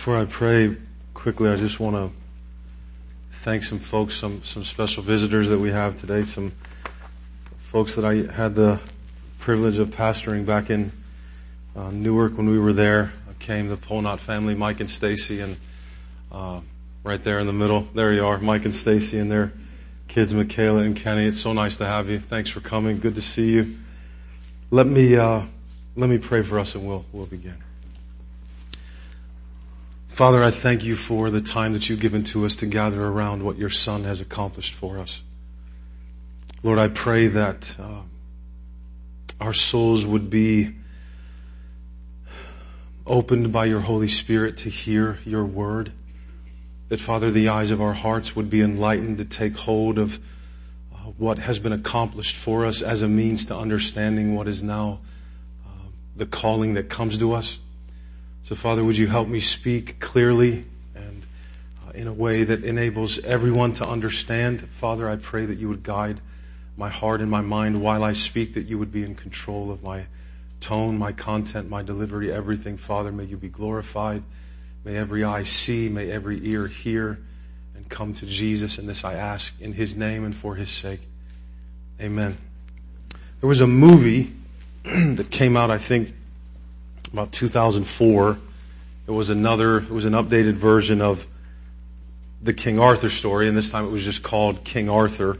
Before I pray quickly, I just want to thank some folks, some, some special visitors that we have today, some folks that I had the privilege of pastoring back in uh, Newark when we were there. I came, the Polnot family, Mike and Stacy, and uh, right there in the middle, there you are, Mike and Stacy and their kids, Michaela and Kenny. It's so nice to have you. Thanks for coming. Good to see you. Let me uh, let me pray for us, and we'll we'll begin. Father, I thank you for the time that you've given to us to gather around what your Son has accomplished for us. Lord, I pray that uh, our souls would be opened by your Holy Spirit to hear your word. That, Father, the eyes of our hearts would be enlightened to take hold of uh, what has been accomplished for us as a means to understanding what is now uh, the calling that comes to us. So Father, would you help me speak clearly and uh, in a way that enables everyone to understand? Father, I pray that you would guide my heart and my mind while I speak, that you would be in control of my tone, my content, my delivery, everything. Father, may you be glorified. May every eye see, may every ear hear and come to Jesus. And this I ask in his name and for his sake. Amen. There was a movie that came out, I think, about 2004. It was another, it was an updated version of the King Arthur story, and this time it was just called King Arthur,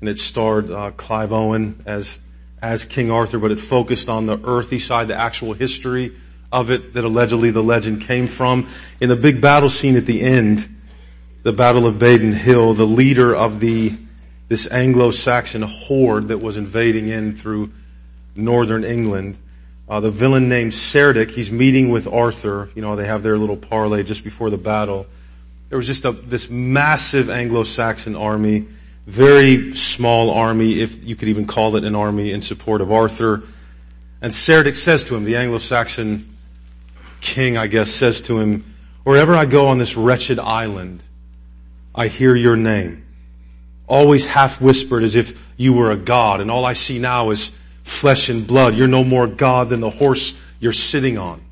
and it starred uh, Clive Owen as as King Arthur, but it focused on the earthy side, the actual history of it that allegedly the legend came from. In the big battle scene at the end, the Battle of Badon Hill, the leader of the this Anglo-Saxon horde that was invading in through northern England uh, the villain named Cerdic, he's meeting with Arthur. You know, they have their little parley just before the battle. There was just a, this massive Anglo-Saxon army, very small army, if you could even call it an army in support of Arthur. And Cerdic says to him, the Anglo-Saxon king, I guess, says to him, wherever I go on this wretched island, I hear your name. Always half whispered as if you were a god, and all I see now is flesh and blood. You're no more God than the horse you're sitting on.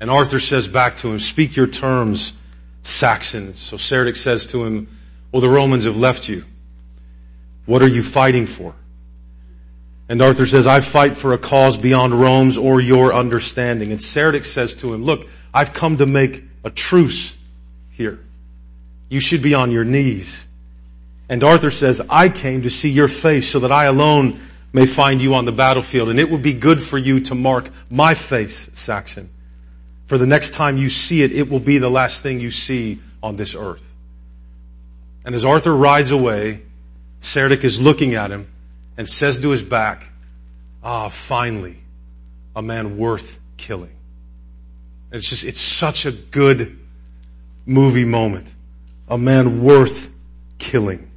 And Arthur says back to him, speak your terms, Saxon. So Cerdic says to him, well, the Romans have left you. What are you fighting for? And Arthur says, I fight for a cause beyond Rome's or your understanding. And Cerdic says to him, look, I've come to make a truce here. You should be on your knees. And Arthur says, I came to see your face so that I alone may find you on the battlefield. And it would be good for you to mark my face, Saxon. For the next time you see it, it will be the last thing you see on this earth. And as Arthur rides away, Cerdic is looking at him and says to his back, ah, finally, a man worth killing. And it's just, it's such a good movie moment. A man worth killing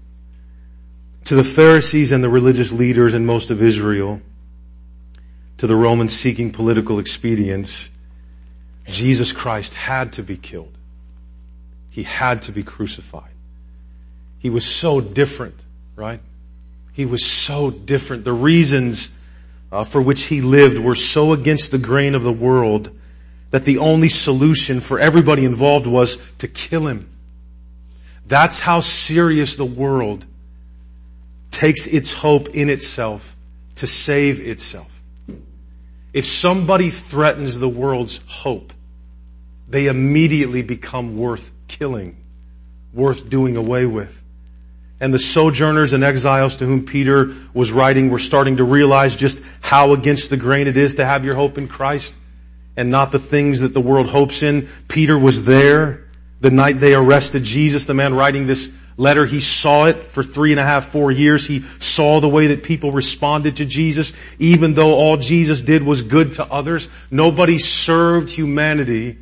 to the Pharisees and the religious leaders and most of Israel, to the Romans seeking political expedience, Jesus Christ had to be killed. He had to be crucified. He was so different, right? He was so different. The reasons uh, for which he lived were so against the grain of the world that the only solution for everybody involved was to kill him. That's how serious the world takes its hope in itself to save itself. If somebody threatens the world's hope, they immediately become worth killing, worth doing away with. And the sojourners and exiles to whom Peter was writing were starting to realize just how against the grain it is to have your hope in Christ and not the things that the world hopes in. Peter was there the night they arrested Jesus, the man writing this letter. He saw it for three and a half, four years. He saw the way that people responded to Jesus. Even though all Jesus did was good to others, nobody served humanity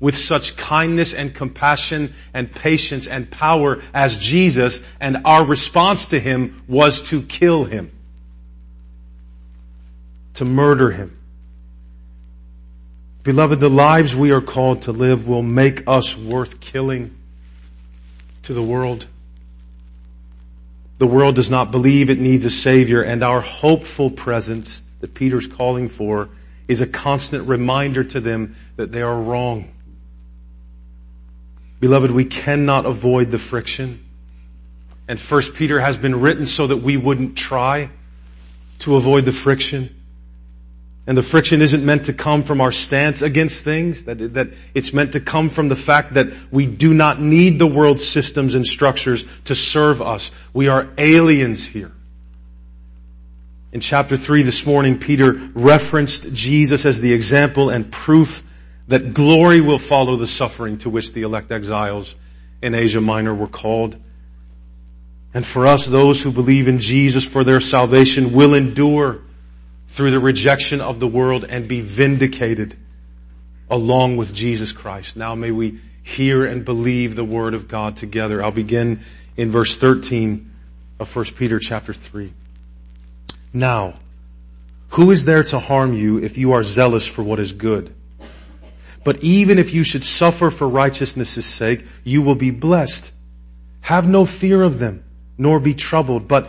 with such kindness and compassion and patience and power as Jesus, and our response to him was to kill him. To murder him. Beloved, the lives we are called to live will make us worth killing to the world. The world does not believe it needs a Savior, and our hopeful presence that Peter's calling for is a constant reminder to them that they are wrong. Beloved, we cannot avoid the friction. And first Peter has been written so that we wouldn't try to avoid the friction. And the friction isn't meant to come from our stance against things, that, that it's meant to come from the fact that we do not need the world's systems and structures to serve us. We are aliens here. In chapter 3 this morning, Peter referenced Jesus as the example and proof that glory will follow the suffering to which the elect exiles in Asia Minor were called. And for us, those who believe in Jesus for their salvation will endure through the rejection of the world and be vindicated along with Jesus Christ. Now may we hear and believe the word of God together. I'll begin in verse 13 of 1 Peter chapter 3. Now, who is there to harm you if you are zealous for what is good? But even if you should suffer for righteousness' sake, you will be blessed. Have no fear of them, nor be troubled, but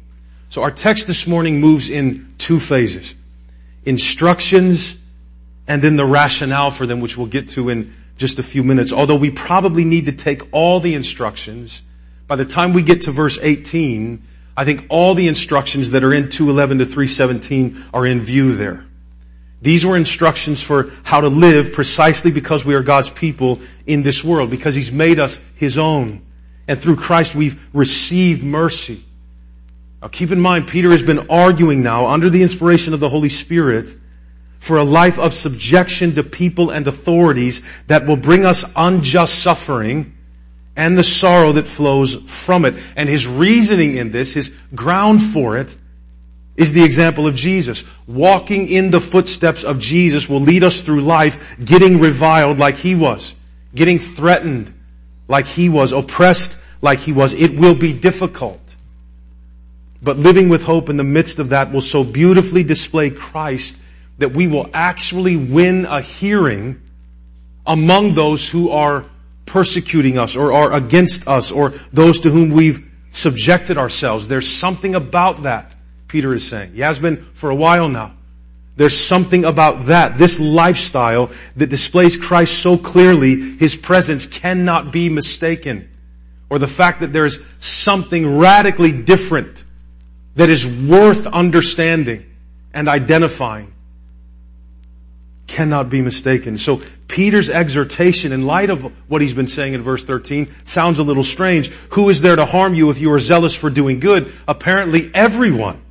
So our text this morning moves in two phases. Instructions and then the rationale for them, which we'll get to in just a few minutes. Although we probably need to take all the instructions by the time we get to verse 18, I think all the instructions that are in 211 to 317 are in view there. These were instructions for how to live precisely because we are God's people in this world, because He's made us His own. And through Christ we've received mercy. Now keep in mind, Peter has been arguing now under the inspiration of the Holy Spirit for a life of subjection to people and authorities that will bring us unjust suffering and the sorrow that flows from it. And his reasoning in this, his ground for it, is the example of Jesus. Walking in the footsteps of Jesus will lead us through life getting reviled like he was, getting threatened like he was, oppressed like he was. It will be difficult. But living with hope in the midst of that will so beautifully display Christ that we will actually win a hearing among those who are persecuting us or are against us or those to whom we've subjected ourselves. There's something about that, Peter is saying. He has been for a while now. There's something about that, this lifestyle that displays Christ so clearly, His presence cannot be mistaken. Or the fact that there's something radically different that is worth understanding and identifying cannot be mistaken. So Peter's exhortation in light of what he's been saying in verse 13 sounds a little strange. Who is there to harm you if you are zealous for doing good? Apparently everyone.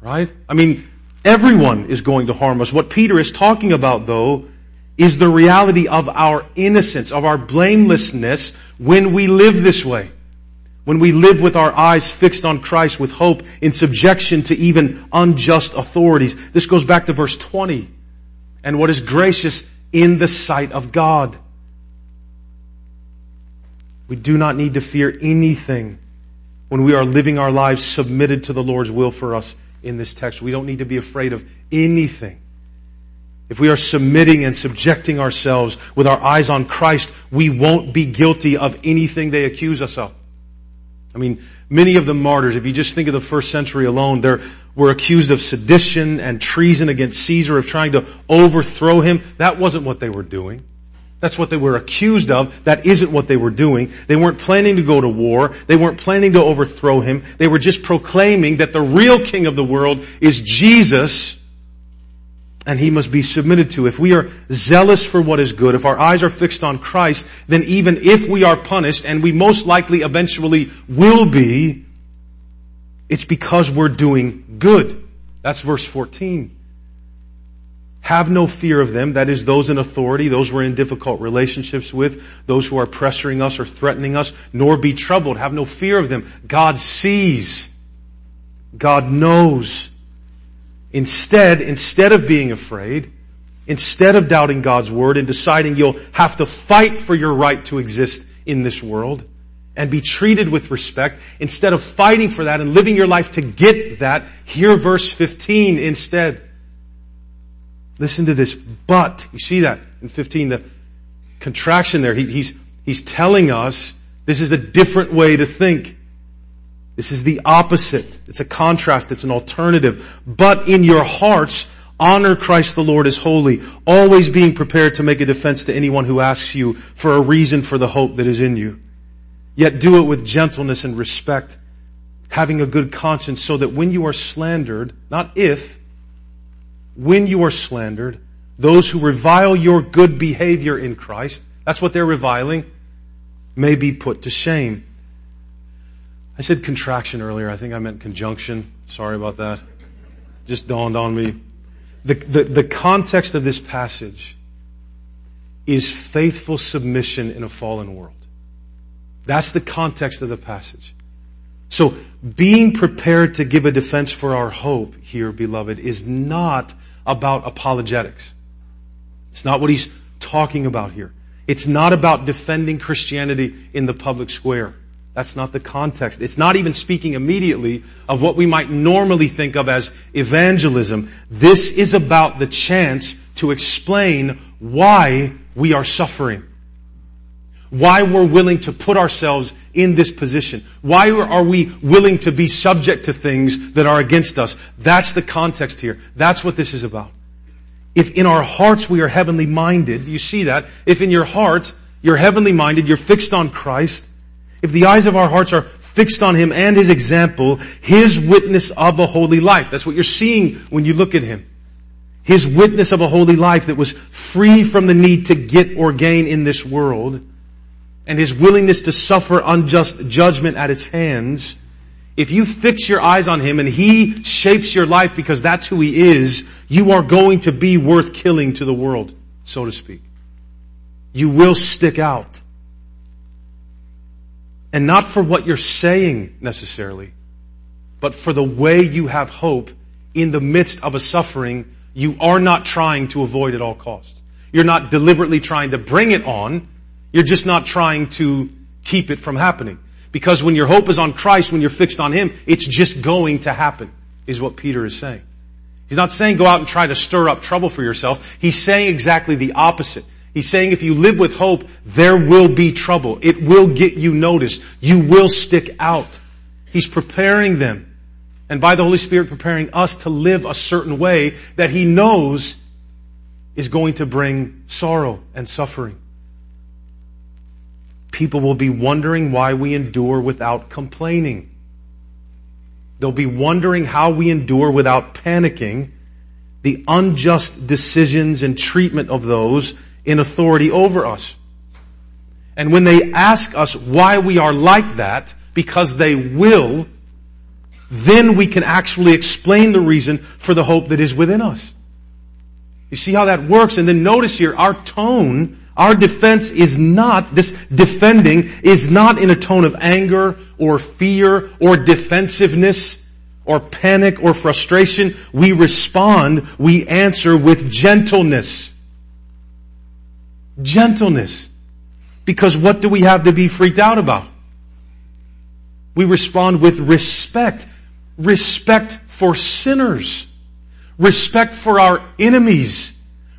Right? I mean, everyone is going to harm us. What Peter is talking about though is the reality of our innocence, of our blamelessness when we live this way. When we live with our eyes fixed on Christ with hope in subjection to even unjust authorities. This goes back to verse 20 and what is gracious in the sight of God. We do not need to fear anything when we are living our lives submitted to the Lord's will for us in this text. We don't need to be afraid of anything. If we are submitting and subjecting ourselves with our eyes on Christ, we won't be guilty of anything they accuse us of. I mean, many of the martyrs, if you just think of the first century alone, they were accused of sedition and treason against Caesar, of trying to overthrow him. That wasn't what they were doing. That's what they were accused of. That isn't what they were doing. They weren't planning to go to war. They weren't planning to overthrow him. They were just proclaiming that the real king of the world is Jesus and he must be submitted to. If we are zealous for what is good, if our eyes are fixed on Christ, then even if we are punished, and we most likely eventually will be, it's because we're doing good. That's verse 14. Have no fear of them, that is those in authority, those we're in difficult relationships with, those who are pressuring us or threatening us, nor be troubled. Have no fear of them. God sees. God knows. Instead, instead of being afraid, instead of doubting God's word and deciding you'll have to fight for your right to exist in this world and be treated with respect instead of fighting for that and living your life to get that. Hear verse 15 instead. Listen to this. But, you see that in 15, the contraction there. He, he's, he's telling us this is a different way to think. This is the opposite. It's a contrast. It's an alternative. But in your hearts, honor Christ the Lord as holy, always being prepared to make a defense to anyone who asks you for a reason for the hope that is in you. Yet do it with gentleness and respect, having a good conscience so that when you are slandered, not if, when you are slandered, those who revile your good behavior in Christ, that's what they're reviling, may be put to shame. I said contraction earlier. I think I meant conjunction. Sorry about that. Just dawned on me. The, the, the context of this passage is faithful submission in a fallen world. That's the context of the passage. So being prepared to give a defense for our hope here, beloved, is not about apologetics. It's not what he's talking about here. It's not about defending Christianity in the public square. That's not the context. It's not even speaking immediately of what we might normally think of as evangelism. This is about the chance to explain why we are suffering why we're willing to put ourselves in this position. Why are we willing to be subject to things that are against us? That's the context here. That's what this is about. If in our hearts we are heavenly minded, you see that? If in your heart you're heavenly minded, you're fixed on Christ, if the eyes of our hearts are fixed on Him and His example, His witness of a holy life, that's what you're seeing when you look at Him. His witness of a holy life that was free from the need to get or gain in this world, and his willingness to suffer unjust judgment at his hands, if you fix your eyes on him and he shapes your life because that's who he is, you are going to be worth killing to the world, so to speak. You will stick out. And not for what you're saying necessarily, but for the way you have hope in the midst of a suffering you are not trying to avoid at all costs. You're not deliberately trying to bring it on. You're just not trying to keep it from happening. Because when your hope is on Christ, when you're fixed on Him, it's just going to happen, is what Peter is saying. He's not saying go out and try to stir up trouble for yourself. He's saying exactly the opposite. He's saying if you live with hope, there will be trouble. It will get you noticed. You will stick out. He's preparing them. And by the Holy Spirit preparing us to live a certain way that He knows is going to bring sorrow and suffering. People will be wondering why we endure without complaining. They'll be wondering how we endure without panicking the unjust decisions and treatment of those in authority over us. And when they ask us why we are like that, because they will, then we can actually explain the reason for the hope that is within us. You see how that works? And then notice here, our tone our defense is not, this defending is not in a tone of anger or fear or defensiveness or panic or frustration. We respond, we answer with gentleness. Gentleness. Because what do we have to be freaked out about? We respond with respect. Respect for sinners. Respect for our enemies.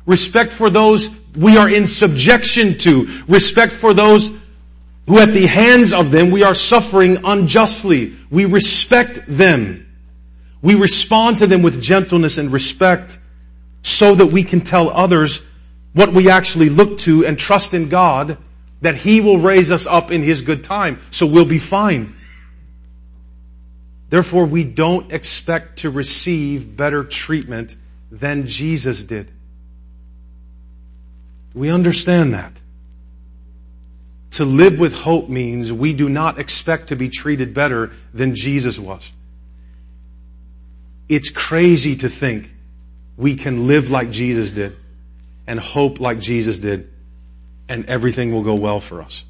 Respect for those we are in subjection to, respect for those who at the hands of them we are suffering unjustly. We respect them. We respond to them with gentleness and respect so that we can tell others what we actually look to and trust in God that He will raise us up in His good time. So we'll be fine. Therefore, we don't expect to receive better treatment than Jesus did. We understand that. To live with hope means we do not expect to be treated better than Jesus was. It's crazy to think we can live like Jesus did and hope like Jesus did and everything will go well for us.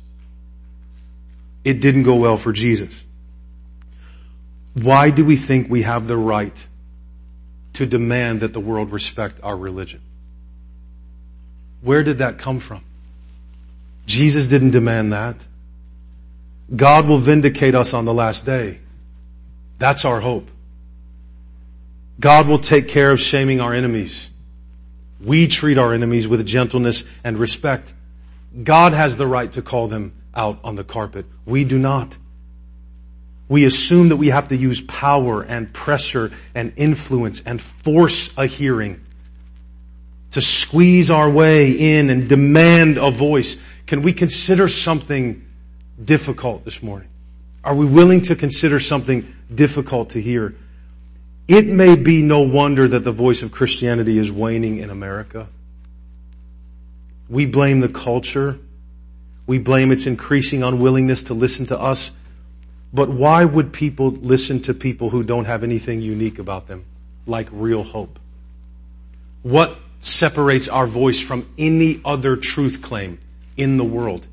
It didn't go well for Jesus. Why do we think we have the right to demand that the world respect our religion? Where did that come from? Jesus didn't demand that. God will vindicate us on the last day. That's our hope. God will take care of shaming our enemies. We treat our enemies with gentleness and respect. God has the right to call them out on the carpet. We do not. We assume that we have to use power and pressure and influence and force a hearing to squeeze our way in and demand a voice. Can we consider something difficult this morning? Are we willing to consider something difficult to hear? It may be no wonder that the voice of Christianity is waning in America. We blame the culture. We blame its increasing unwillingness to listen to us. But why would people listen to people who don't have anything unique about them, like real hope? What separates our voice from any other truth claim in the world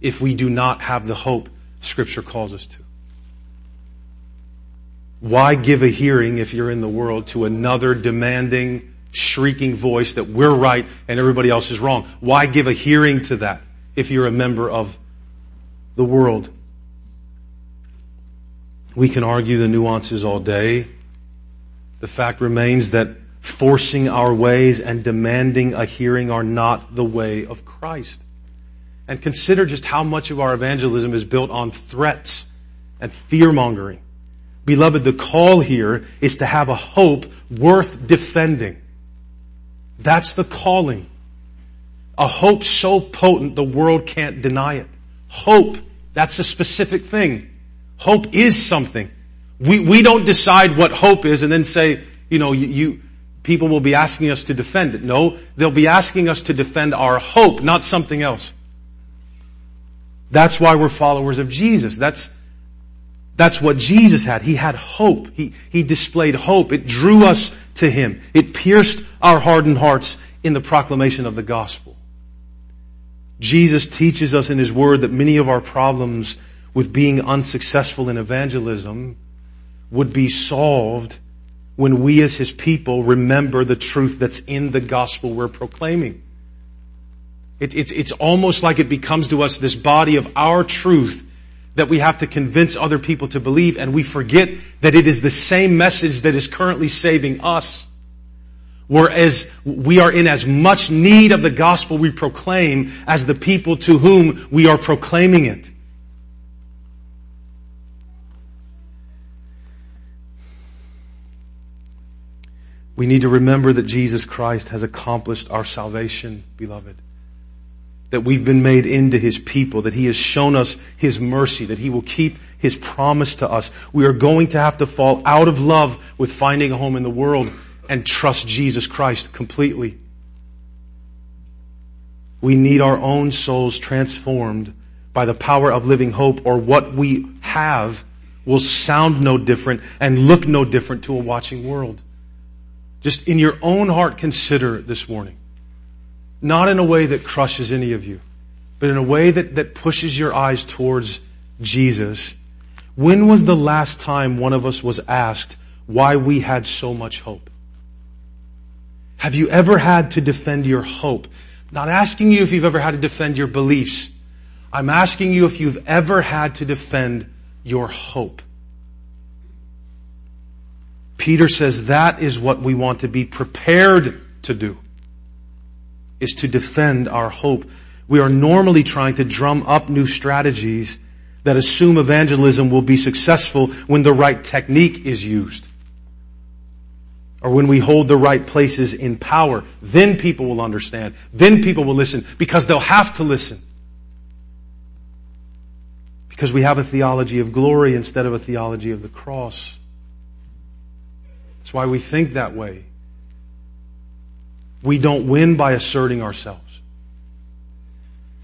if we do not have the hope scripture calls us to? Why give a hearing if you're in the world to another demanding, shrieking voice that we're right and everybody else is wrong? Why give a hearing to that if you're a member of the world? We can argue the nuances all day. The fact remains that forcing our ways and demanding a hearing are not the way of Christ. And consider just how much of our evangelism is built on threats and fear mongering. Beloved, the call here is to have a hope worth defending. That's the calling. A hope so potent the world can't deny it. Hope, that's a specific thing. Hope is something. We, we don't decide what hope is and then say, you know, you, you, people will be asking us to defend it. No, they'll be asking us to defend our hope, not something else. That's why we're followers of Jesus. That's, that's what Jesus had. He had hope. He, he displayed hope. It drew us to Him. It pierced our hardened hearts in the proclamation of the gospel. Jesus teaches us in His Word that many of our problems with being unsuccessful in evangelism would be solved when we as His people remember the truth that's in the gospel we're proclaiming. It, it's, it's almost like it becomes to us this body of our truth that we have to convince other people to believe and we forget that it is the same message that is currently saving us. Whereas we are in as much need of the gospel we proclaim as the people to whom we are proclaiming it. We need to remember that Jesus Christ has accomplished our salvation, beloved that we've been made into His people, that He has shown us His mercy, that He will keep His promise to us. We are going to have to fall out of love with finding a home in the world and trust Jesus Christ completely. We need our own souls transformed by the power of living hope or what we have will sound no different and look no different to a watching world. Just in your own heart consider this morning. Not in a way that crushes any of you, but in a way that, that pushes your eyes towards Jesus. When was the last time one of us was asked why we had so much hope? Have you ever had to defend your hope? Not asking you if you've ever had to defend your beliefs. I'm asking you if you've ever had to defend your hope. Peter says that is what we want to be prepared to do is to defend our hope. We are normally trying to drum up new strategies that assume evangelism will be successful when the right technique is used. Or when we hold the right places in power. Then people will understand. Then people will listen because they'll have to listen. Because we have a theology of glory instead of a theology of the cross. That's why we think that way. We don't win by asserting ourselves.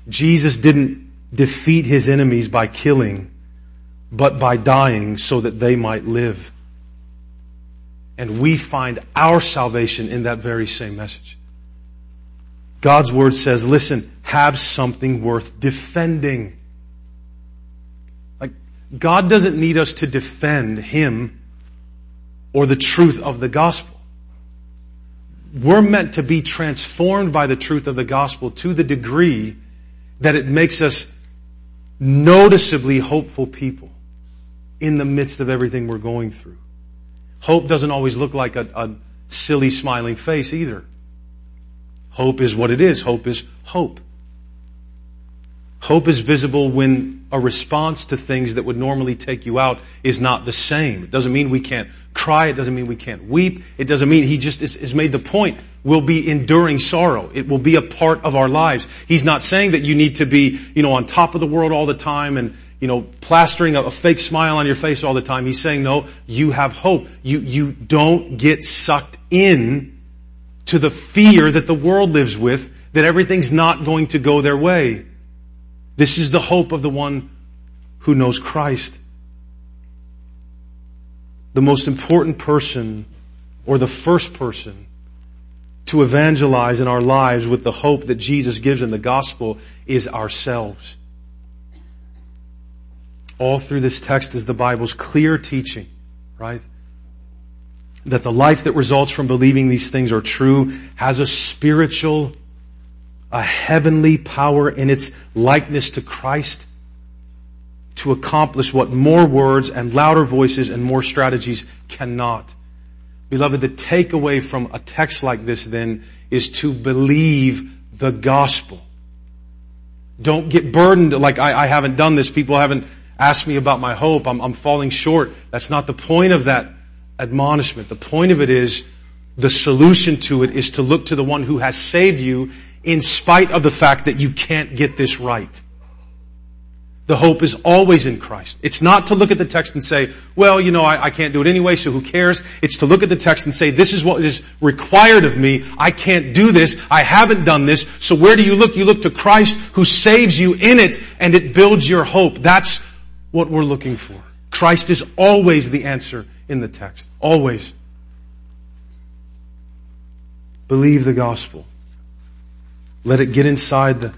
Jesus didn't defeat his enemies by killing, but by dying so that they might live. And we find our salvation in that very same message. God's word says, listen, have something worth defending. Like, God doesn't need us to defend Him or the truth of the gospel we're meant to be transformed by the truth of the gospel to the degree that it makes us noticeably hopeful people in the midst of everything we're going through. Hope doesn't always look like a, a silly smiling face either. Hope is what it is. Hope is hope. Hope is visible when a response to things that would normally take you out is not the same. It doesn't mean we can't cry. It doesn't mean we can't weep. It doesn't mean he just is made the point. We'll be enduring sorrow. It will be a part of our lives. He's not saying that you need to be, you know, on top of the world all the time and, you know, plastering a, a fake smile on your face all the time. He's saying, no, you have hope. You, you don't get sucked in to the fear that the world lives with that everything's not going to go their way. This is the hope of the one who knows Christ. The most important person or the first person to evangelize in our lives with the hope that Jesus gives in the gospel is ourselves. All through this text is the Bible's clear teaching, right? That the life that results from believing these things are true has a spiritual a heavenly power in its likeness to Christ to accomplish what more words and louder voices and more strategies cannot. Beloved, the takeaway from a text like this then is to believe the gospel. Don't get burdened like I, I haven't done this. People haven't asked me about my hope. I'm, I'm falling short. That's not the point of that admonishment. The point of it is the solution to it is to look to the one who has saved you in spite of the fact that you can't get this right. The hope is always in Christ. It's not to look at the text and say, well, you know, I, I, can't do it anyway, so who cares? It's to look at the text and say, this is what is required of me. I can't do this. I haven't done this. So where do you look? You look to Christ who saves you in it and it builds your hope. That's what we're looking for. Christ is always the answer in the text. Always. Believe the gospel. Let it get inside the,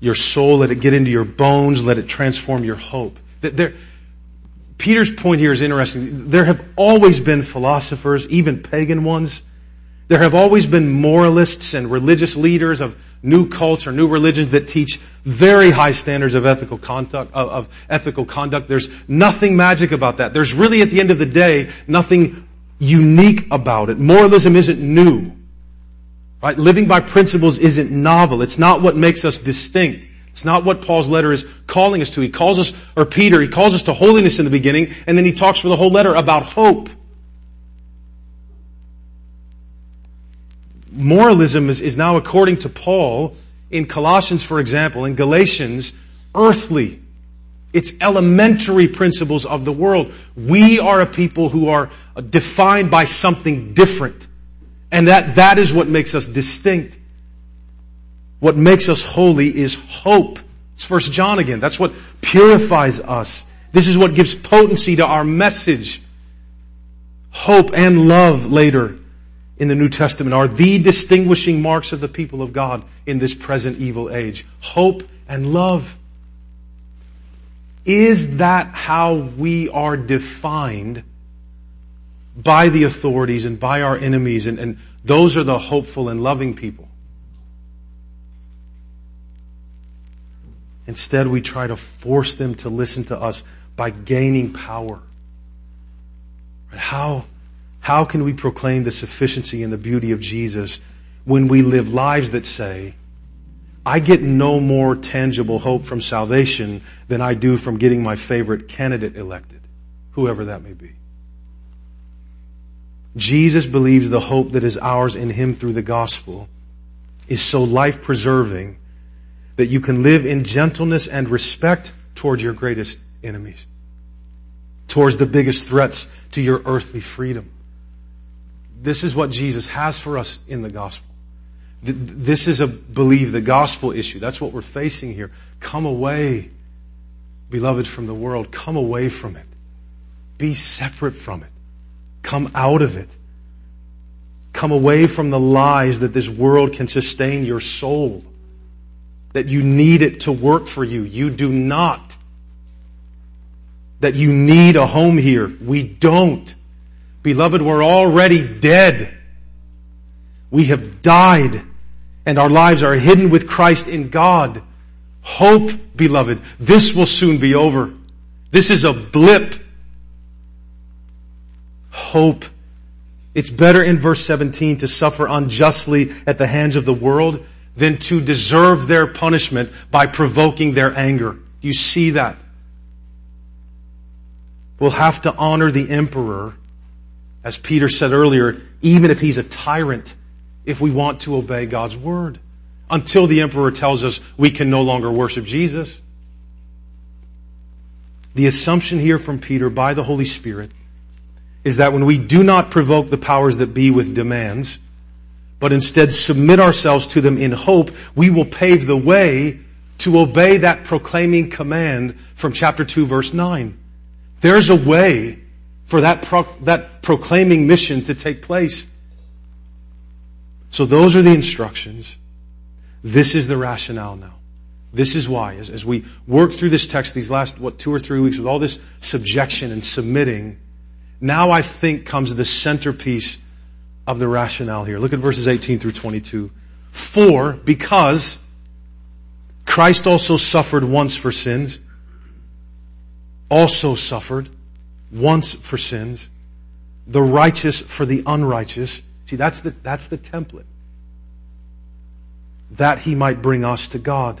your soul. Let it get into your bones. Let it transform your hope. There, Peter's point here is interesting. There have always been philosophers, even pagan ones. There have always been moralists and religious leaders of new cults or new religions that teach very high standards of ethical conduct, of, of ethical conduct. There's nothing magic about that. There's really, at the end of the day, nothing unique about it. Moralism isn't new. Right? Living by principles isn't novel. It's not what makes us distinct. It's not what Paul's letter is calling us to. He calls us, or Peter, he calls us to holiness in the beginning, and then he talks for the whole letter about hope. Moralism is, is now, according to Paul, in Colossians, for example, in Galatians, earthly. It's elementary principles of the world. We are a people who are defined by something different. And that, that is what makes us distinct. What makes us holy is hope. It's first John again. That's what purifies us. This is what gives potency to our message. Hope and love later in the New Testament are the distinguishing marks of the people of God in this present evil age. Hope and love. Is that how we are defined by the authorities and by our enemies and, and those are the hopeful and loving people. Instead, we try to force them to listen to us by gaining power. How, how can we proclaim the sufficiency and the beauty of Jesus when we live lives that say, I get no more tangible hope from salvation than I do from getting my favorite candidate elected, whoever that may be. Jesus believes the hope that is ours in Him through the gospel is so life preserving that you can live in gentleness and respect towards your greatest enemies, towards the biggest threats to your earthly freedom. This is what Jesus has for us in the gospel. This is a believe the gospel issue. That's what we're facing here. Come away, beloved, from the world. Come away from it. Be separate from it. Come out of it. Come away from the lies that this world can sustain your soul. That you need it to work for you. You do not. That you need a home here. We don't. Beloved, we're already dead. We have died and our lives are hidden with Christ in God. Hope, beloved, this will soon be over. This is a blip. Hope. It's better in verse 17 to suffer unjustly at the hands of the world than to deserve their punishment by provoking their anger. You see that? We'll have to honor the emperor, as Peter said earlier, even if he's a tyrant, if we want to obey God's word. Until the emperor tells us we can no longer worship Jesus. The assumption here from Peter by the Holy Spirit is that when we do not provoke the powers that be with demands, but instead submit ourselves to them in hope, we will pave the way to obey that proclaiming command from chapter 2 verse 9. There's a way for that, pro- that proclaiming mission to take place. So those are the instructions. This is the rationale now. This is why, as, as we work through this text these last, what, two or three weeks with all this subjection and submitting, now I think comes the centerpiece of the rationale here. Look at verses 18 through 22. For, because Christ also suffered once for sins, also suffered once for sins, the righteous for the unrighteous. See, that's the, that's the template. That he might bring us to God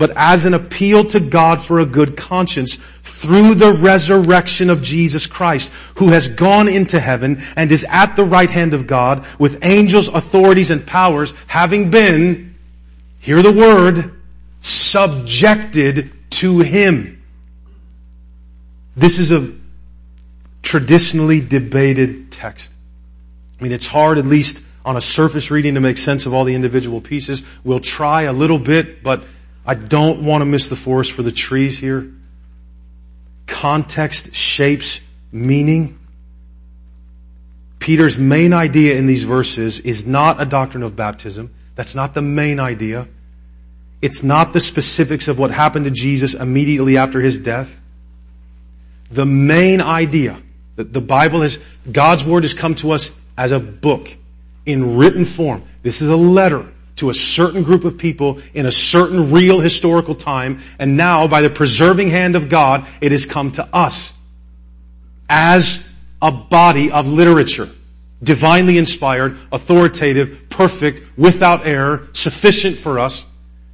but as an appeal to God for a good conscience through the resurrection of Jesus Christ, who has gone into heaven and is at the right hand of God with angels, authorities, and powers having been, hear the word, subjected to Him. This is a traditionally debated text. I mean, it's hard, at least on a surface reading, to make sense of all the individual pieces. We'll try a little bit, but I don't want to miss the forest for the trees here. Context shapes meaning. Peter's main idea in these verses is not a doctrine of baptism. That's not the main idea. It's not the specifics of what happened to Jesus immediately after his death. The main idea that the Bible has, God's Word has come to us as a book in written form. This is a letter to a certain group of people in a certain real historical time, and now by the preserving hand of God, it has come to us as a body of literature. Divinely inspired, authoritative, perfect, without error, sufficient for us.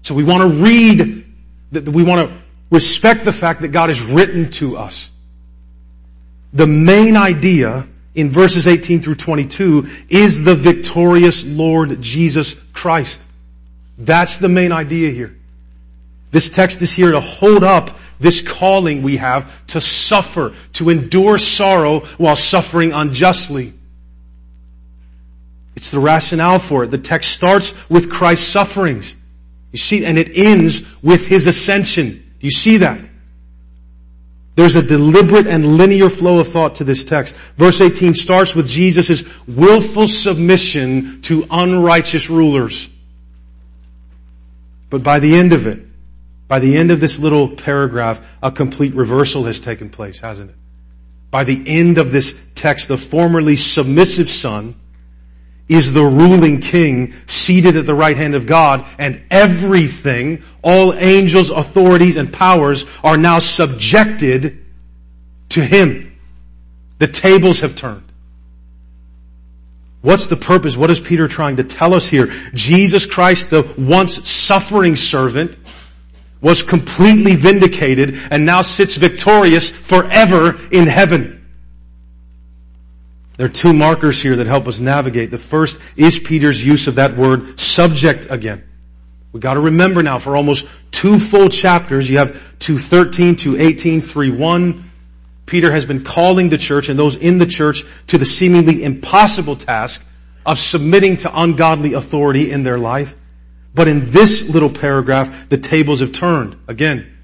So we want to read, we want to respect the fact that God has written to us. The main idea in verses 18 through 22 is the victorious Lord Jesus Christ. That's the main idea here. This text is here to hold up this calling we have to suffer, to endure sorrow while suffering unjustly. It's the rationale for it. The text starts with Christ's sufferings. You see, and it ends with His ascension. You see that? There's a deliberate and linear flow of thought to this text. Verse 18 starts with Jesus' willful submission to unrighteous rulers. But by the end of it, by the end of this little paragraph, a complete reversal has taken place, hasn't it? By the end of this text, the formerly submissive son is the ruling king seated at the right hand of God and everything, all angels, authorities, and powers are now subjected to him. The tables have turned. What's the purpose? What is Peter trying to tell us here? Jesus Christ, the once suffering servant, was completely vindicated and now sits victorious forever in heaven. There are two markers here that help us navigate. The first is Peter's use of that word subject again. We gotta remember now for almost two full chapters, you have 213, 218, 31. Peter has been calling the church and those in the church to the seemingly impossible task of submitting to ungodly authority in their life. But in this little paragraph, the tables have turned. Again,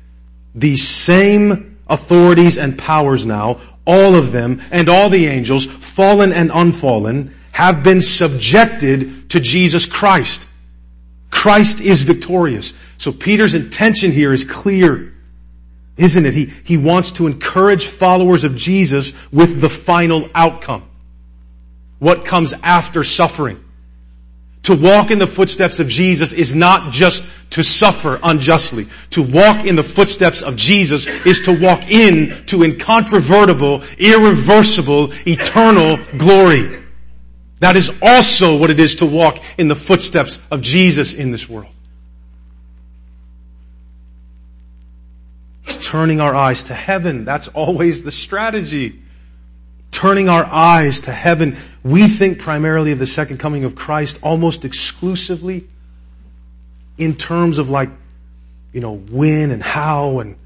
these same authorities and powers now, all of them and all the angels, fallen and unfallen, have been subjected to Jesus Christ. Christ is victorious. So Peter's intention here is clear. Isn't it? He, he wants to encourage followers of Jesus with the final outcome. What comes after suffering. To walk in the footsteps of Jesus is not just to suffer unjustly. To walk in the footsteps of Jesus is to walk in to incontrovertible, irreversible, eternal glory. That is also what it is to walk in the footsteps of Jesus in this world. Turning our eyes to heaven. That's always the strategy. Turning our eyes to heaven. We think primarily of the second coming of Christ almost exclusively in terms of like, you know, when and how and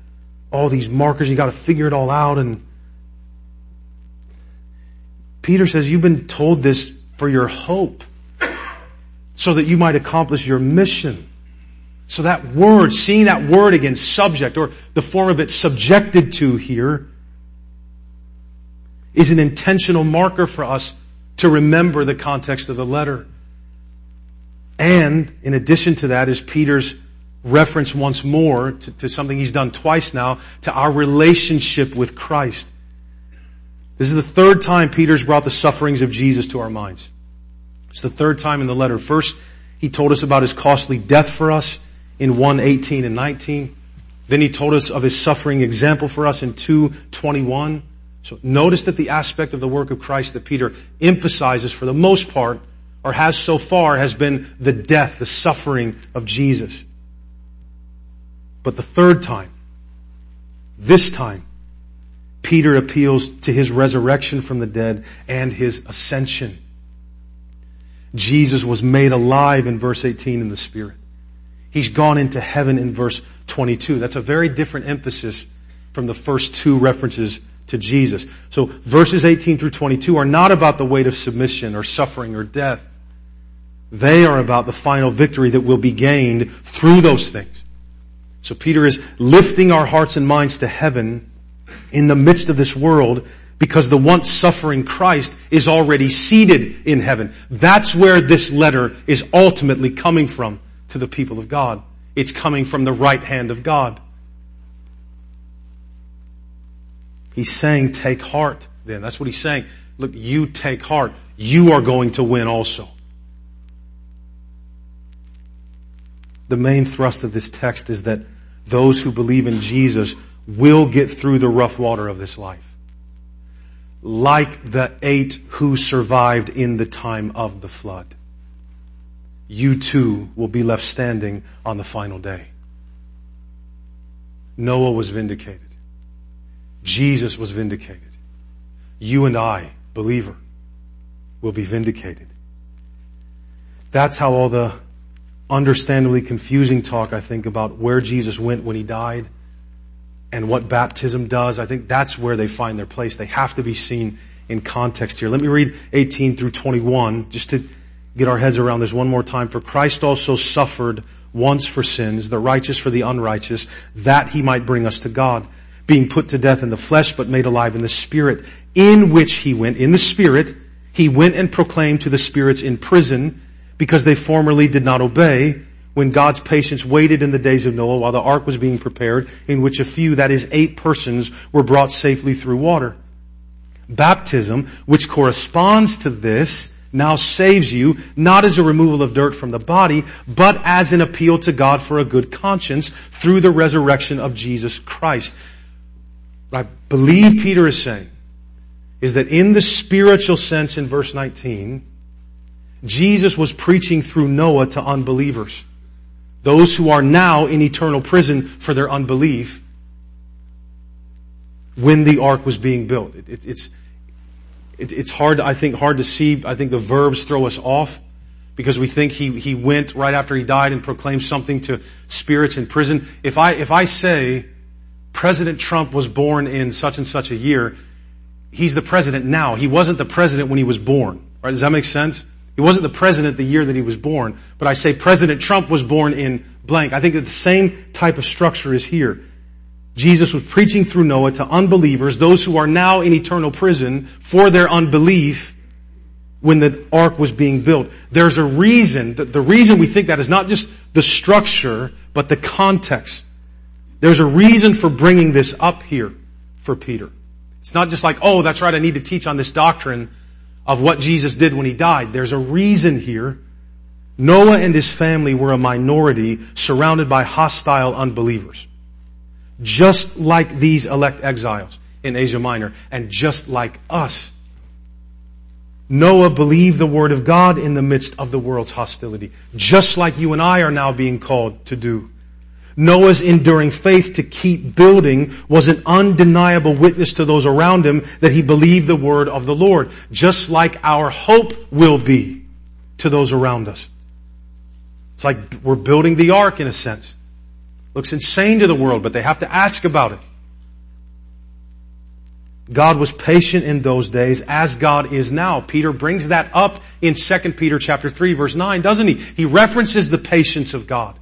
all these markers. You gotta figure it all out and Peter says, you've been told this for your hope so that you might accomplish your mission. So that word, seeing that word again, subject, or the form of it subjected to here, is an intentional marker for us to remember the context of the letter. And in addition to that is Peter's reference once more to, to, something he's done twice now, to our relationship with Christ. This is the third time Peter's brought the sufferings of Jesus to our minds. It's the third time in the letter. First, he told us about his costly death for us in 1:18 and 19. Then he told us of his suffering example for us in 2:21. So notice that the aspect of the work of Christ that Peter emphasizes for the most part, or has so far, has been the death, the suffering of Jesus. But the third time, this time, Peter appeals to his resurrection from the dead and his ascension. Jesus was made alive in verse 18 in the Spirit. He's gone into heaven in verse 22. That's a very different emphasis from the first two references to Jesus. So verses 18 through 22 are not about the weight of submission or suffering or death. They are about the final victory that will be gained through those things. So Peter is lifting our hearts and minds to heaven in the midst of this world because the once suffering Christ is already seated in heaven. That's where this letter is ultimately coming from to the people of God. It's coming from the right hand of God. He's saying take heart then. That's what he's saying. Look, you take heart. You are going to win also. The main thrust of this text is that those who believe in Jesus will get through the rough water of this life. Like the eight who survived in the time of the flood. You too will be left standing on the final day. Noah was vindicated. Jesus was vindicated. You and I, believer, will be vindicated. That's how all the understandably confusing talk, I think, about where Jesus went when he died and what baptism does, I think that's where they find their place. They have to be seen in context here. Let me read 18 through 21 just to get our heads around this one more time. For Christ also suffered once for sins, the righteous for the unrighteous, that he might bring us to God, being put to death in the flesh but made alive in the spirit, in which he went, in the spirit, he went and proclaimed to the spirits in prison because they formerly did not obey when God's patience waited in the days of Noah while the ark was being prepared, in which a few, that is eight persons, were brought safely through water. Baptism, which corresponds to this, now saves you, not as a removal of dirt from the body, but as an appeal to God for a good conscience through the resurrection of Jesus Christ. What I believe Peter is saying is that in the spiritual sense in verse 19, Jesus was preaching through Noah to unbelievers. Those who are now in eternal prison for their unbelief when the ark was being built. It, it, it's, it, it's hard, I think, hard to see. I think the verbs throw us off because we think he, he went right after he died and proclaimed something to spirits in prison. If I, if I say President Trump was born in such and such a year, he's the president now. He wasn't the president when he was born. Right? Does that make sense? He wasn't the president the year that he was born, but I say President Trump was born in blank. I think that the same type of structure is here. Jesus was preaching through Noah to unbelievers, those who are now in eternal prison for their unbelief when the ark was being built. There's a reason, the reason we think that is not just the structure, but the context. There's a reason for bringing this up here for Peter. It's not just like, oh, that's right, I need to teach on this doctrine of what Jesus did when he died. There's a reason here. Noah and his family were a minority surrounded by hostile unbelievers. Just like these elect exiles in Asia Minor and just like us. Noah believed the word of God in the midst of the world's hostility, just like you and I are now being called to do. Noah's enduring faith to keep building was an undeniable witness to those around him that he believed the word of the Lord, just like our hope will be to those around us. It's like we're building the ark in a sense. Looks insane to the world, but they have to ask about it. God was patient in those days as God is now. Peter brings that up in 2 Peter chapter 3 verse 9, doesn't he? He references the patience of God.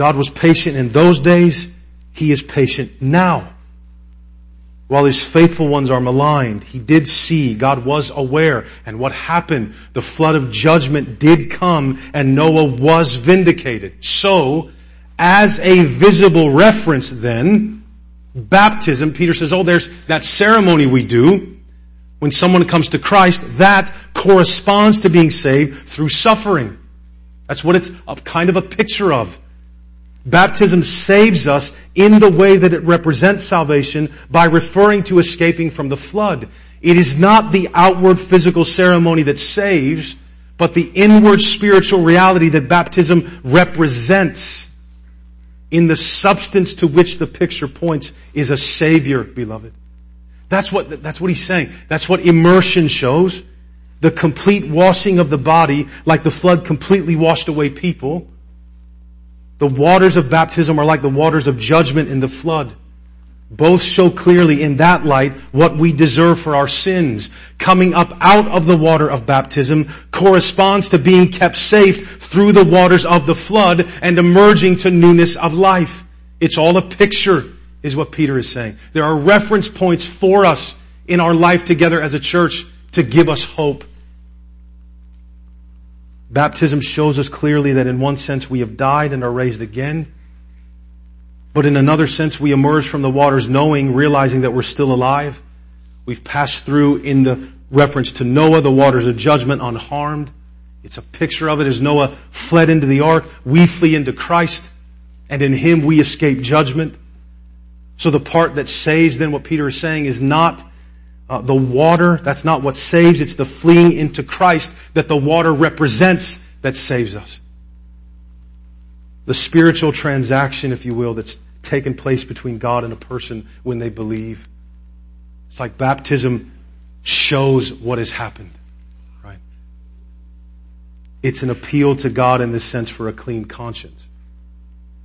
God was patient in those days. He is patient now. While his faithful ones are maligned, he did see, God was aware, and what happened? The flood of judgment did come and Noah was vindicated. So, as a visible reference then, baptism, Peter says, oh, there's that ceremony we do when someone comes to Christ, that corresponds to being saved through suffering. That's what it's a kind of a picture of. Baptism saves us in the way that it represents salvation by referring to escaping from the flood. It is not the outward physical ceremony that saves, but the inward spiritual reality that baptism represents in the substance to which the picture points is a savior, beloved. That's what, that's what he's saying. That's what immersion shows. The complete washing of the body, like the flood completely washed away people. The waters of baptism are like the waters of judgment in the flood. Both show clearly in that light what we deserve for our sins. Coming up out of the water of baptism corresponds to being kept safe through the waters of the flood and emerging to newness of life. It's all a picture, is what Peter is saying. There are reference points for us in our life together as a church to give us hope. Baptism shows us clearly that in one sense we have died and are raised again. But in another sense we emerge from the waters knowing, realizing that we're still alive. We've passed through in the reference to Noah, the waters of judgment unharmed. It's a picture of it as Noah fled into the ark. We flee into Christ and in Him we escape judgment. So the part that saves then what Peter is saying is not uh, the water, that's not what saves, it's the fleeing into Christ that the water represents that saves us. The spiritual transaction, if you will, that's taken place between God and a person when they believe. It's like baptism shows what has happened, right? It's an appeal to God in this sense for a clean conscience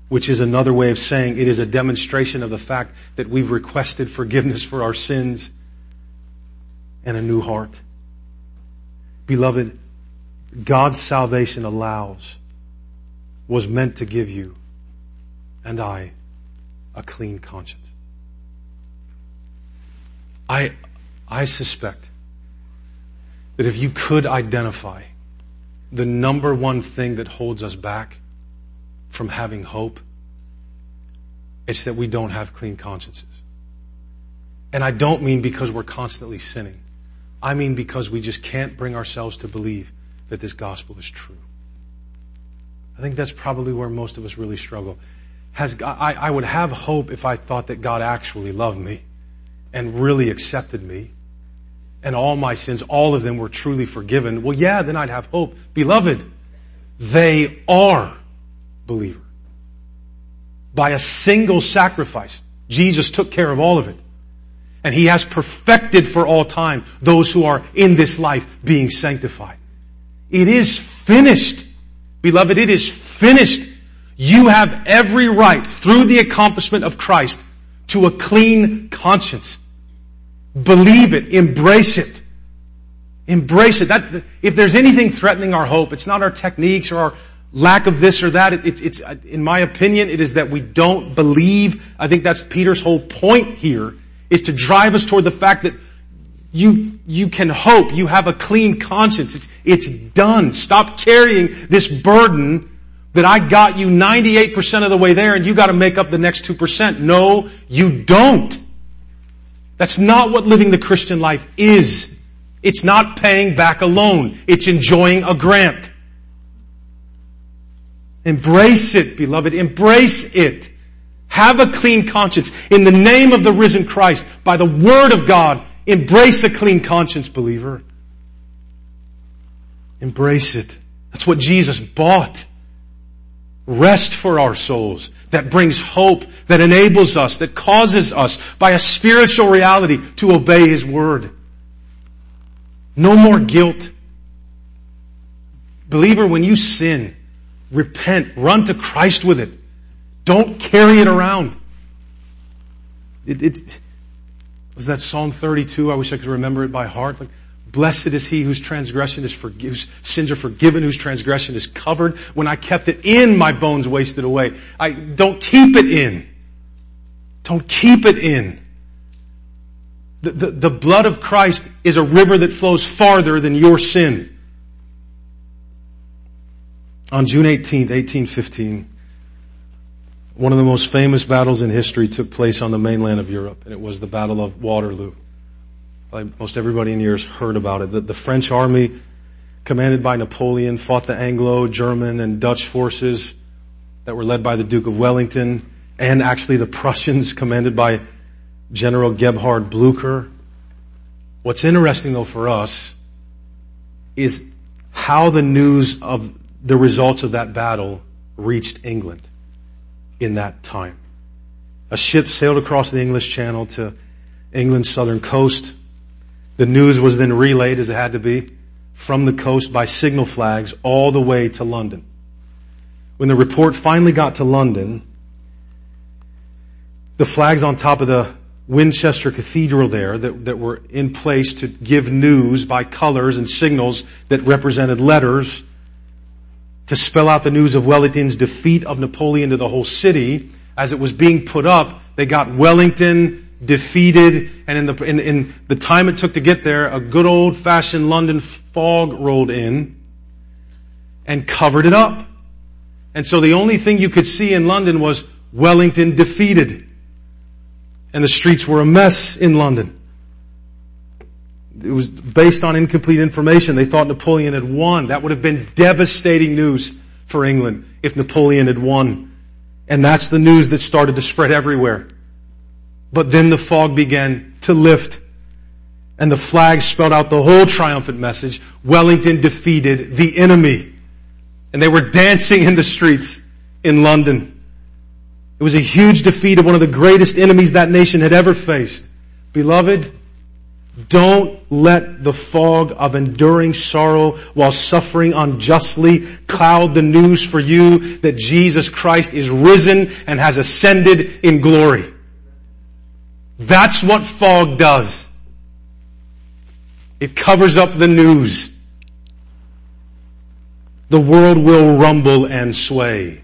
which is another way of saying it is a demonstration of the fact that we've requested forgiveness for our sins and a new heart. Beloved, God's salvation allows, was meant to give you and I a clean conscience. I, I suspect that if you could identify the number one thing that holds us back from having hope, it's that we don't have clean consciences. And I don't mean because we're constantly sinning. I mean because we just can't bring ourselves to believe that this gospel is true. I think that's probably where most of us really struggle. Has I, I would have hope if I thought that God actually loved me and really accepted me and all my sins, all of them were truly forgiven. Well, yeah, then I'd have hope. Beloved, they are believer. By a single sacrifice, Jesus took care of all of it. And He has perfected for all time those who are in this life being sanctified. It is finished. Beloved, it is finished. You have every right through the accomplishment of Christ to a clean conscience. Believe it. Embrace it. Embrace it. That, if there's anything threatening our hope, it's not our techniques or our, lack of this or that. It, it's, it's, in my opinion, it is that we don't believe. I think that's Peter's whole point here is to drive us toward the fact that you, you can hope. You have a clean conscience. It's, it's done. Stop carrying this burden that I got you 98% of the way there and you gotta make up the next 2%. No, you don't. That's not what living the Christian life is. It's not paying back a loan. It's enjoying a grant. Embrace it, beloved. Embrace it. Have a clean conscience. In the name of the risen Christ, by the word of God, embrace a clean conscience, believer. Embrace it. That's what Jesus bought. Rest for our souls that brings hope, that enables us, that causes us by a spiritual reality to obey His word. No more guilt. Believer, when you sin, repent, run to Christ with it. Don't carry it around. It, it was that Psalm 32. I wish I could remember it by heart. Like, Blessed is he whose transgression is forgiven, whose sins are forgiven, whose transgression is covered. When I kept it in, my bones wasted away. I don't keep it in. Don't keep it in. The, the, the blood of Christ is a river that flows farther than your sin. On June 18th, 1815, one of the most famous battles in history took place on the mainland of Europe, and it was the Battle of Waterloo. Like most everybody in here has heard about it. The, the French army, commanded by Napoleon, fought the Anglo, German, and Dutch forces that were led by the Duke of Wellington, and actually the Prussians, commanded by General Gebhard Blucher. What's interesting though for us is how the news of the results of that battle reached England in that time. A ship sailed across the English Channel to England's southern coast. The news was then relayed as it had to be from the coast by signal flags all the way to London. When the report finally got to London, the flags on top of the Winchester Cathedral there that, that were in place to give news by colors and signals that represented letters to spell out the news of Wellington's defeat of Napoleon to the whole city. As it was being put up, they got Wellington defeated, and in the, in, in the time it took to get there, a good old fashioned London fog rolled in and covered it up. And so the only thing you could see in London was Wellington defeated. And the streets were a mess in London. It was based on incomplete information. They thought Napoleon had won. That would have been devastating news for England if Napoleon had won. And that's the news that started to spread everywhere. But then the fog began to lift and the flag spelled out the whole triumphant message. Wellington defeated the enemy. And they were dancing in the streets in London. It was a huge defeat of one of the greatest enemies that nation had ever faced. Beloved, don't let the fog of enduring sorrow while suffering unjustly cloud the news for you that Jesus Christ is risen and has ascended in glory. That's what fog does. It covers up the news. The world will rumble and sway.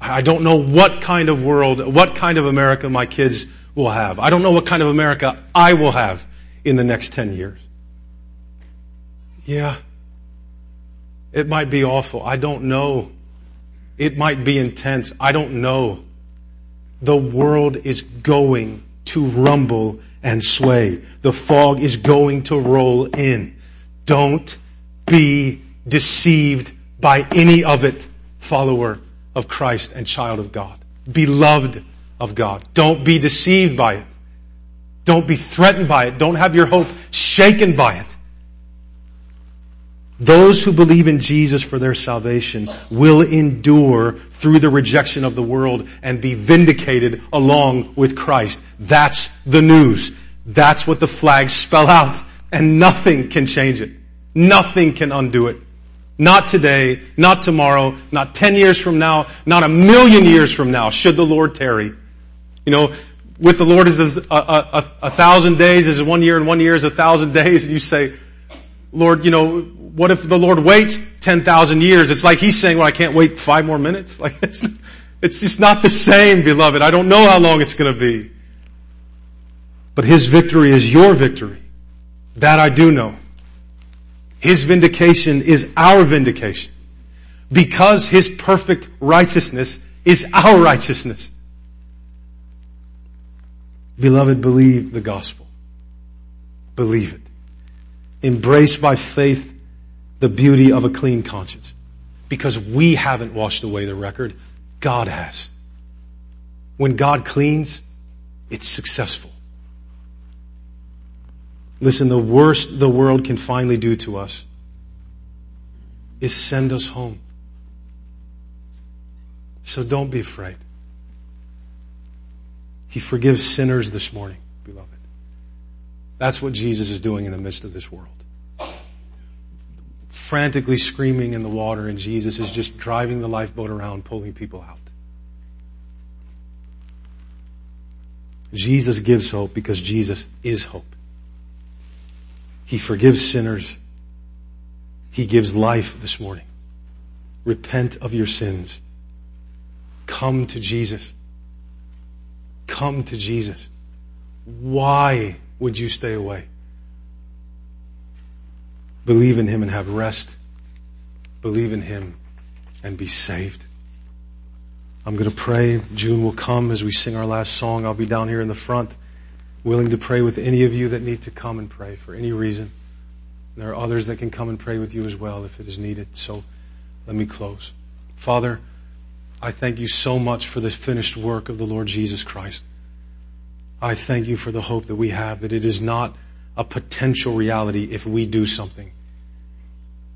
I don't know what kind of world, what kind of America my kids will have. I don't know what kind of America I will have in the next 10 years. Yeah. It might be awful. I don't know. It might be intense. I don't know the world is going to rumble and sway. The fog is going to roll in. Don't be deceived by any of it, follower of Christ and child of God. Beloved of God. Don't be deceived by it. Don't be threatened by it. Don't have your hope shaken by it. Those who believe in Jesus for their salvation will endure through the rejection of the world and be vindicated along with Christ. That's the news. That's what the flags spell out. And nothing can change it. Nothing can undo it. Not today, not tomorrow, not ten years from now, not a million years from now, should the Lord tarry. You know, with the Lord is a, a, a, a thousand days is one year and one year is a thousand days and you say, Lord, you know, what if the Lord waits 10,000 years? It's like He's saying, well, I can't wait five more minutes. Like, it's, it's just not the same, beloved. I don't know how long it's gonna be. But His victory is your victory. That I do know. His vindication is our vindication. Because His perfect righteousness is our righteousness. Beloved, believe the gospel. Believe it. Embrace by faith the beauty of a clean conscience. Because we haven't washed away the record. God has. When God cleans, it's successful. Listen, the worst the world can finally do to us is send us home. So don't be afraid. He forgives sinners this morning, beloved. That's what Jesus is doing in the midst of this world. Frantically screaming in the water and Jesus is just driving the lifeboat around, pulling people out. Jesus gives hope because Jesus is hope. He forgives sinners. He gives life this morning. Repent of your sins. Come to Jesus. Come to Jesus. Why would you stay away? Believe in Him and have rest. Believe in Him and be saved. I'm going to pray. June will come as we sing our last song. I'll be down here in the front, willing to pray with any of you that need to come and pray for any reason. There are others that can come and pray with you as well if it is needed. So let me close. Father, I thank you so much for the finished work of the Lord Jesus Christ. I thank you for the hope that we have that it is not a potential reality if we do something.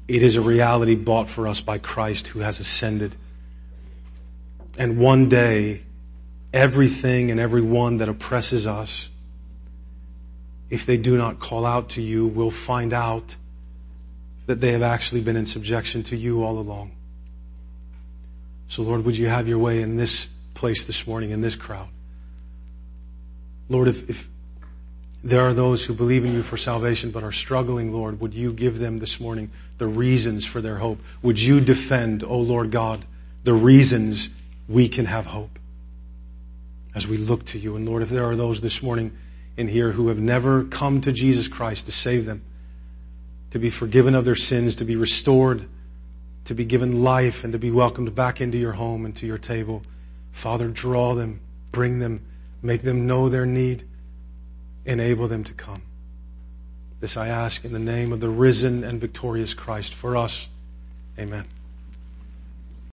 It is a reality bought for us by Christ who has ascended. And one day, everything and everyone that oppresses us, if they do not call out to you, will find out that they have actually been in subjection to you all along. So Lord, would you have your way in this place this morning, in this crowd? Lord, if, if there are those who believe in you for salvation but are struggling, Lord, would you give them this morning the reasons for their hope? Would you defend, O oh Lord God, the reasons we can have hope as we look to you? And Lord, if there are those this morning in here who have never come to Jesus Christ to save them, to be forgiven of their sins, to be restored, to be given life, and to be welcomed back into your home and to your table, Father, draw them, bring them, Make them know their need. Enable them to come. This I ask in the name of the risen and victorious Christ for us. Amen.